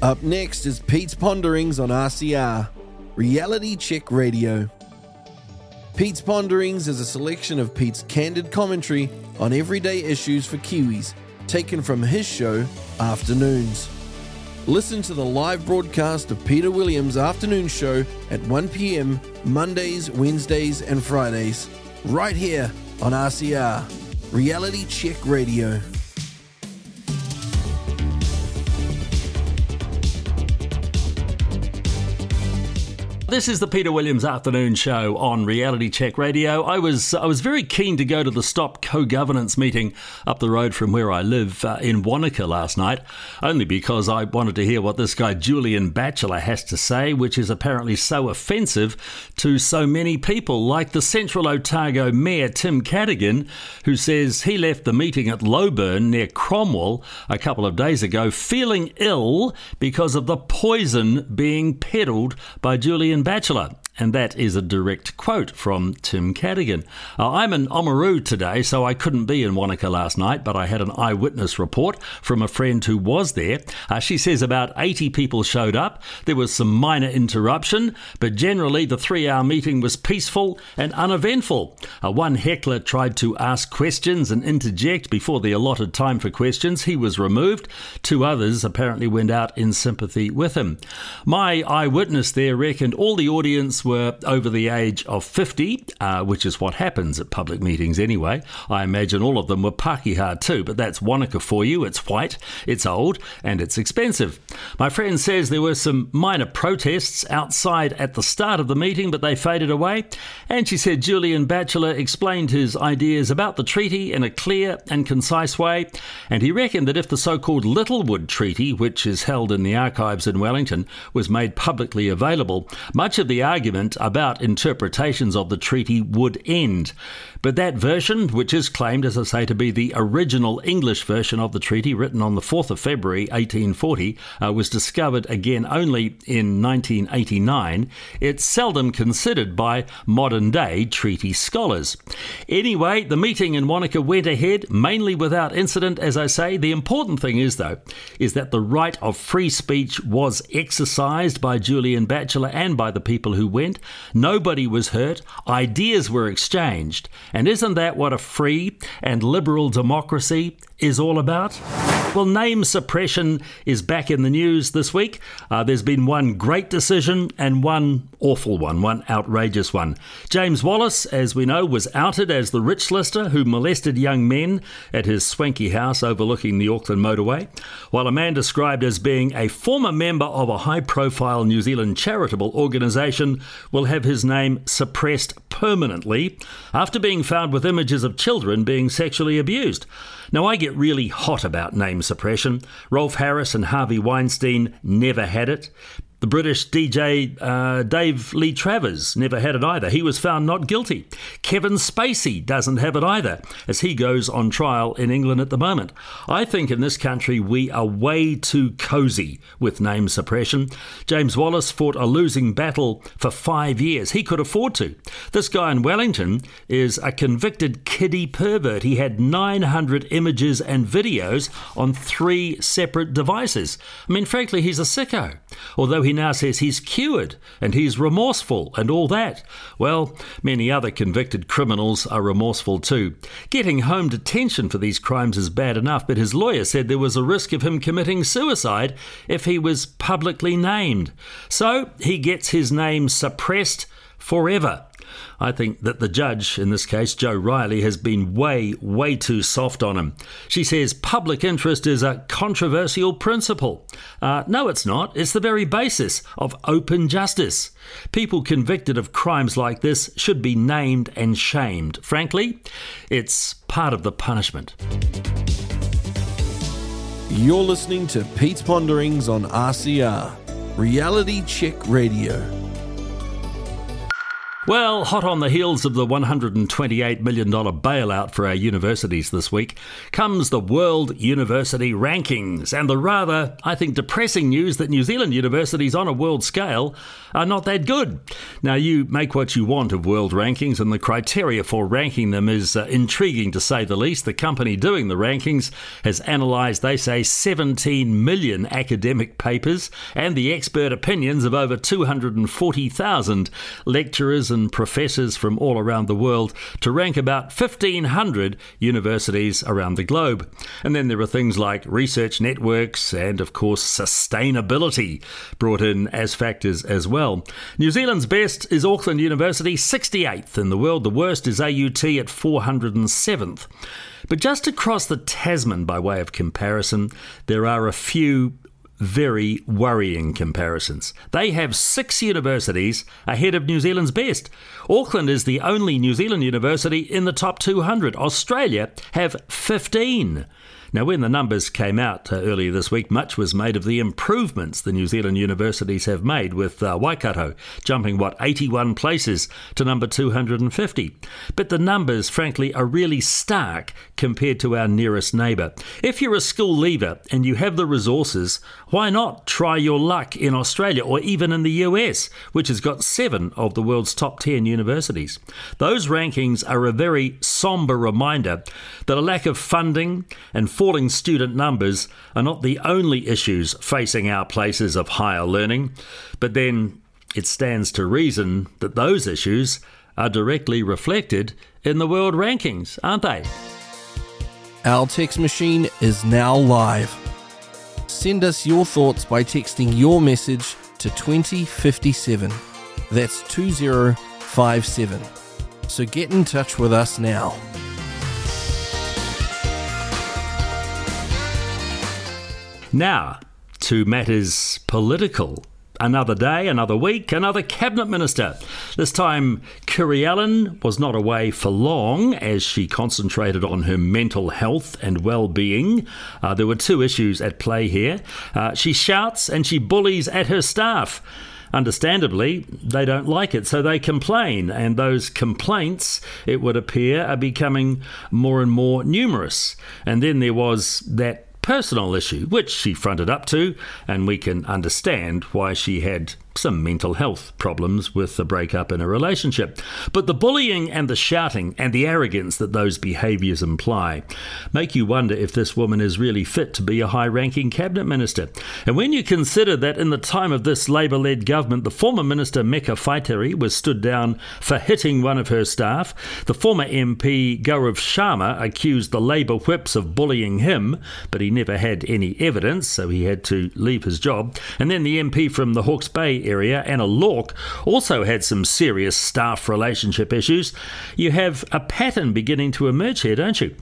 Up next is Pete's Ponderings on RCR, Reality Check Radio. Pete's Ponderings is a selection of Pete's candid commentary on everyday issues for Kiwis, taken from his show, Afternoons. Listen to the live broadcast of Peter Williams' afternoon show at 1 p.m. Mondays, Wednesdays, and Fridays, right here on RCR, Reality Check Radio. This is the Peter Williams Afternoon Show on Reality Check Radio. I was I was very keen to go to the Stop Co-Governance meeting up the road from where I live uh, in Wanaka last night, only because I wanted to hear what this guy Julian Batchelor has to say, which is apparently so offensive to so many people, like the Central Otago Mayor Tim Cadogan, who says he left the meeting at Lowburn near Cromwell a couple of days ago feeling ill because of the poison being peddled by Julian Batchelor. And that is a direct quote from Tim Cadogan. Uh, I'm in Oamaru today, so I couldn't be in Wanaka last night, but I had an eyewitness report from a friend who was there. Uh, she says about 80 people showed up. There was some minor interruption, but generally the three hour meeting was peaceful and uneventful. Uh, one heckler tried to ask questions and interject before the allotted time for questions. He was removed. Two others apparently went out in sympathy with him. My eyewitness there reckoned all the audience were over the age of 50, uh, which is what happens at public meetings anyway. I imagine all of them were Pakeha too, but that's Wanaka for you. It's white, it's old, and it's expensive. My friend says there were some minor protests outside at the start of the meeting, but they faded away. And she said Julian Batchelor explained his ideas about the treaty in a clear and concise way, and he reckoned that if the so called Littlewood Treaty, which is held in the archives in Wellington, was made publicly available, much of the argument about interpretations of the treaty would end. But that version, which is claimed, as I say, to be the original English version of the treaty written on the 4th of February 1840, uh, was discovered again only in 1989. It's seldom considered by modern day treaty scholars. Anyway, the meeting in Wanaka went ahead, mainly without incident, as I say. The important thing is, though, is that the right of free speech was exercised by Julian Batchelor and by the people who went. Nobody was hurt. Ideas were exchanged. And isn't that what a free and liberal democracy is all about? Well, name suppression is back in the news this week. Uh, there's been one great decision and one awful one, one outrageous one. James Wallace, as we know, was outed as the rich lister who molested young men at his swanky house overlooking the Auckland motorway, while a man described as being a former member of a high profile New Zealand charitable organisation will have his name suppressed permanently after being found with images of children being sexually abused. Now, I get really hot about name suppression. Rolf Harris and Harvey Weinstein never had it. The British DJ uh, Dave Lee Travis never had it either. He was found not guilty. Kevin Spacey doesn't have it either, as he goes on trial in England at the moment. I think in this country we are way too cosy with name suppression. James Wallace fought a losing battle for five years. He could afford to. This guy in Wellington is a convicted kiddie pervert. He had 900 images and videos on three separate devices. I mean, frankly, he's a sicko. Although he now says he's cured and he's remorseful and all that. Well, many other convicted criminals are remorseful too. Getting home detention for these crimes is bad enough, but his lawyer said there was a risk of him committing suicide if he was publicly named. So he gets his name suppressed forever. I think that the judge, in this case, Joe Riley, has been way, way too soft on him. She says public interest is a controversial principle. Uh, no, it's not. It's the very basis of open justice. People convicted of crimes like this should be named and shamed. Frankly, it's part of the punishment. You're listening to Pete's Ponderings on RCR, Reality Check Radio. Well, hot on the heels of the $128 million bailout for our universities this week comes the World University Rankings and the rather, I think, depressing news that New Zealand universities on a world scale are not that good. Now, you make what you want of world rankings, and the criteria for ranking them is uh, intriguing to say the least. The company doing the rankings has analysed, they say, 17 million academic papers and the expert opinions of over 240,000 lecturers and and professors from all around the world to rank about 1,500 universities around the globe. And then there are things like research networks and, of course, sustainability brought in as factors as well. New Zealand's best is Auckland University, 68th in the world. The worst is AUT at 407th. But just across the Tasman, by way of comparison, there are a few very worrying comparisons. They have six universities ahead of New Zealand's best. Auckland is the only New Zealand university in the top 200. Australia have 15. Now, when the numbers came out uh, earlier this week, much was made of the improvements the New Zealand universities have made, with uh, Waikato jumping, what, 81 places to number 250. But the numbers, frankly, are really stark compared to our nearest neighbour. If you're a school leaver and you have the resources, why not try your luck in Australia or even in the US, which has got seven of the world's top 10 universities? Those rankings are a very sombre reminder that a lack of funding and falling student numbers are not the only issues facing our places of higher learning, but then it stands to reason that those issues are directly reflected in the world rankings, aren't they? Our text machine is now live. Send us your thoughts by texting your message to 2057. That's 2057. So get in touch with us now. Now, to matters political. Another day, another week, another cabinet minister. This time, Kiri Allan was not away for long as she concentrated on her mental health and well being. Uh, there were two issues at play here. Uh, she shouts and she bullies at her staff. Understandably, they don't like it, so they complain, and those complaints, it would appear, are becoming more and more numerous. And then there was that personal issue, which she fronted up to, and we can understand why she had some mental health problems with the breakup in a relationship. But the bullying and the shouting and the arrogance that those behaviours imply make you wonder if this woman is really fit to be a high ranking cabinet minister. And when you consider that in the time of this Labour led government, the former minister Meka Whaitiri was stood down for hitting one of her staff, the former MP Gaurav Sharma accused the Labour whips of bullying him, but he never had any evidence, so he had to leave his job, and then the MP from the Hawke's Bay area, Anna Lorck, also had some serious staff relationship issues. You have a pattern beginning to emerge here, don't you?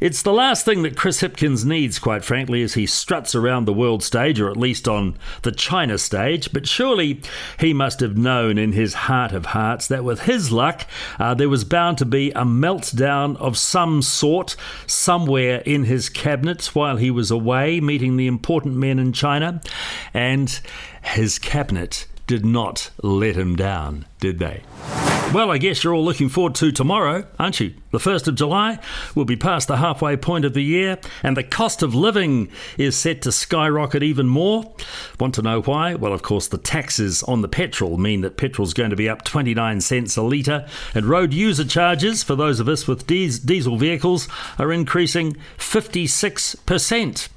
It's the last thing that Chris Hipkins needs, quite frankly, as he struts around the world stage, or at least on the China stage. But surely he must have known in his heart of hearts that with his luck, uh, there was bound to be a meltdown of some sort somewhere in his cabinet while he was away meeting the important men in China. And his cabinet did not let him down, did they? Well, I guess you're all looking forward to tomorrow, aren't you? The 1st of July will be past the halfway point of the year, and the cost of living is set to skyrocket even more. Want to know why? Well, of course, the taxes on the petrol mean that petrol's going to be up 29 cents a litre, and road user charges for those of us with diesel vehicles are increasing 56%.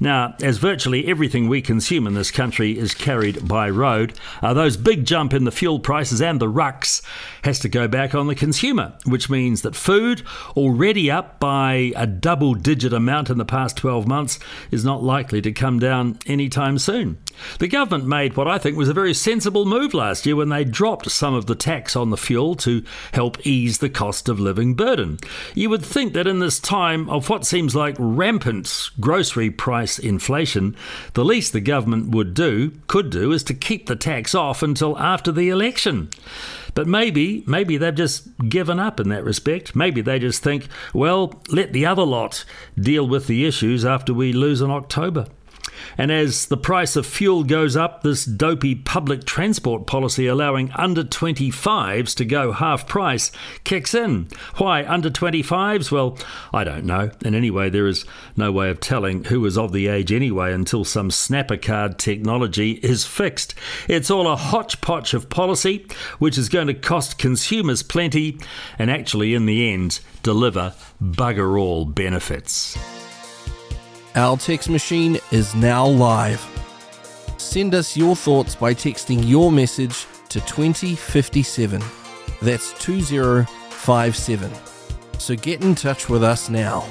Now, as virtually everything we consume in this country is carried by road, uh, those big jump in the fuel prices and the rucks has to go back on the consumer, which means that food, already up by a double digit amount in the past 12 months, is not likely to come down anytime soon. The government made what I think was a very sensible move last year when they dropped some of the tax on the fuel to help ease the cost of living burden. You would think that in this time of what seems like rampant grocery price inflation, the least the government would do, could do, is to keep the tax off until after the election. But maybe, maybe they've just given up in that respect. Maybe they just think, well, let the other lot deal with the issues after we lose in October. And as the price of fuel goes up, this dopey public transport policy allowing under 25s to go half price kicks in. Why under 25s? Well, I don't know. And anyway, there is no way of telling who is of the age anyway until some snapper card technology is fixed. It's all a hodgepodge of policy, which is going to cost consumers plenty and actually, in the end, deliver bugger all benefits. Our text machine is now live. Send us your thoughts by texting your message to 2057. That's 2057. So get in touch with us now.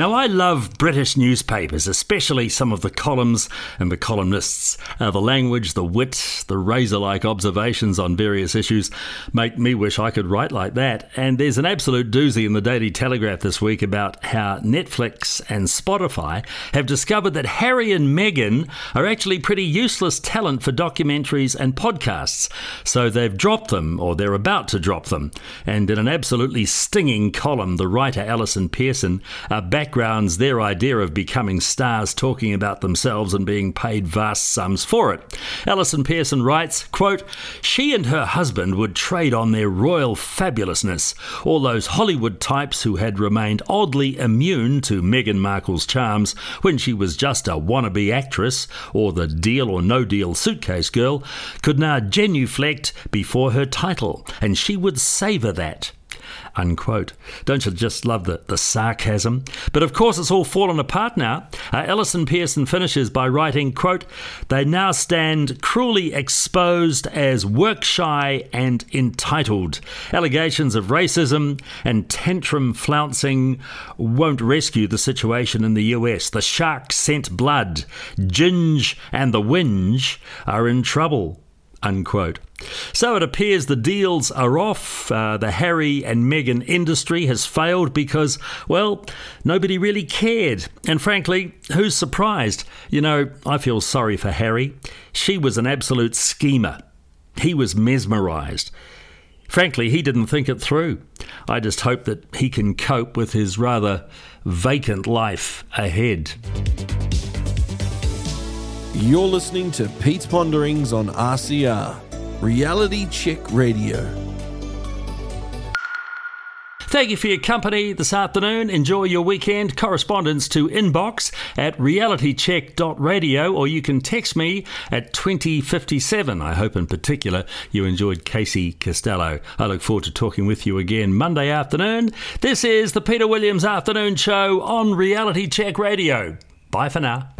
Now, I love British newspapers, especially some of the columns and the columnists. Uh, the language, the wit, the razor like observations on various issues make me wish I could write like that. And there's an absolute doozy in the Daily Telegraph this week about how Netflix and Spotify have discovered that Harry and Meghan are actually pretty useless talent for documentaries and podcasts. So they've dropped them, or they're about to drop them. And in an absolutely stinging column, the writer Allison Pearson uh, back backgrounds their idea of becoming stars talking about themselves and being paid vast sums for it. Allison Pearson writes, quote, She and her husband would trade on their royal fabulousness. All those Hollywood types who had remained oddly immune to Meghan Markle's charms when she was just a wannabe actress or the deal or no deal suitcase girl could now genuflect before her title, and she would savour that unquote. Don't you just love the, the sarcasm? But of course, it's all fallen apart now. Uh, Allison Pearson finishes by writing, quote, They now stand cruelly exposed as work shy and entitled. Allegations of racism and tantrum flouncing won't rescue the situation in the US. The shark scent blood. Ginge and the whinge are in trouble unquote. So it appears the deals are off. Uh, the Harry and Meghan industry has failed because, well, nobody really cared. And frankly, who's surprised? You know, I feel sorry for Harry. She was an absolute schemer. He was mesmerised. Frankly, he didn't think it through. I just hope that he can cope with his rather vacant life ahead. You're listening to Pete's Ponderings on RCR, Reality Check Radio. Thank you for your company this afternoon. Enjoy your weekend. Correspondence to inbox at realitycheck.radio or you can text me at 2057. I hope in particular you enjoyed Casey Costello. I look forward to talking with you again Monday afternoon. This is the Peter Williams Afternoon Show on Reality Check Radio. Bye for now.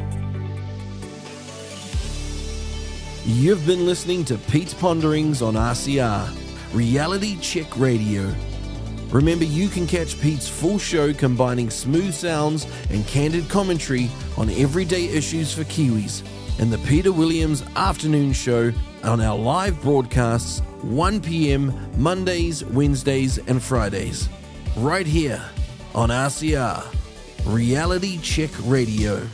You've been listening to Pete's Ponderings on RCR, Reality Check Radio. Remember, you can catch Pete's full show combining smooth sounds and candid commentary on everyday issues for Kiwis in the Peter Williams Afternoon Show on our live broadcasts 1 p.m. Mondays, Wednesdays, and Fridays. Right here on RCR, Reality Check Radio.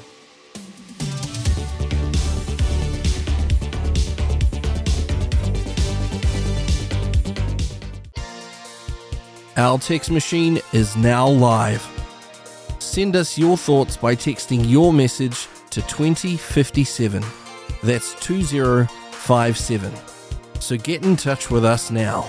Our text machine is now live. Send us your thoughts by texting your message to 2057. That's 2057. So get in touch with us now.